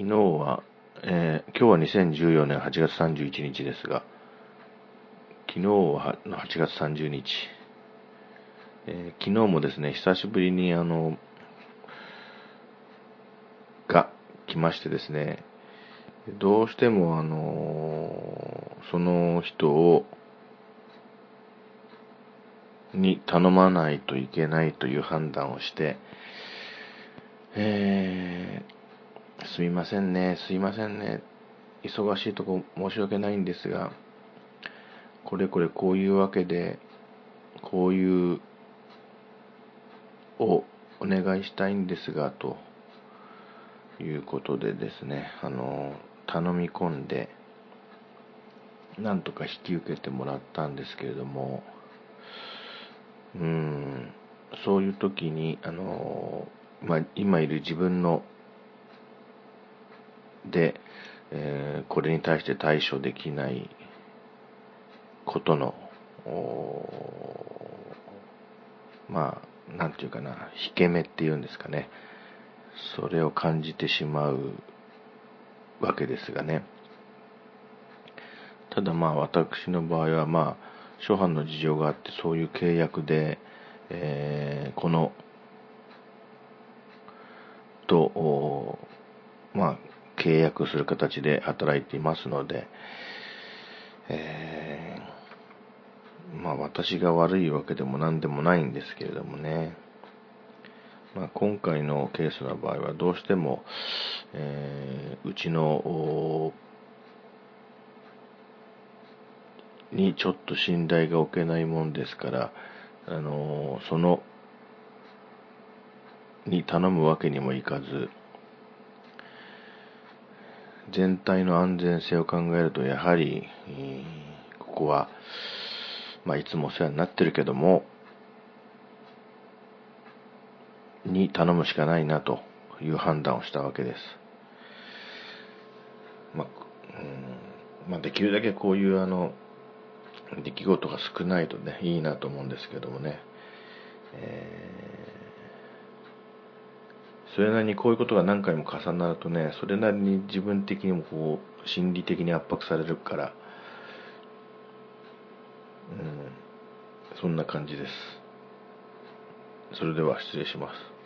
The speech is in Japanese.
昨日は、えー、今日は2014年8月31日ですが、昨日は8月30日、えー、昨日もですね、久しぶりにあの、が来ましてですね、どうしてもあの、その人を、に頼まないといけないという判断をして、えー、すいませんね、すいませんね、忙しいとこ申し訳ないんですが、これこれこういうわけで、こういうをお願いしたいんですが、ということでですね、あの、頼み込んで、なんとか引き受けてもらったんですけれども、うん、そういう時に、あの、まあ、今いる自分の、で、えー、これに対して対処できないことの、まあ、なんていうかな、引け目っていうんですかね。それを感じてしまうわけですがね。ただまあ私の場合はまあ初版の事情があってそういう契約で、えー、このとまあ契約する形で働いていますので、えー、まあ私が悪いわけでも何でもないんですけれどもね。まあ、今回のケースの場合はどうしても、えー、うちのにちょっと信頼が置けないもんですから、あのー、そのに頼むわけにもいかず、全体の安全性を考えると、やはり、ここは、まあ、いつもお世話になってるけども、に頼むしかないなという判断をしたわけです。まあ、うんまあ、できるだけこういうあの、出来事が少ないとね、いいなと思うんですけどもね。えー、それなりにこういうことが何回も重なるとね、それなりに自分的にもこう、心理的に圧迫されるから、うん、そんな感じです。それでは失礼します。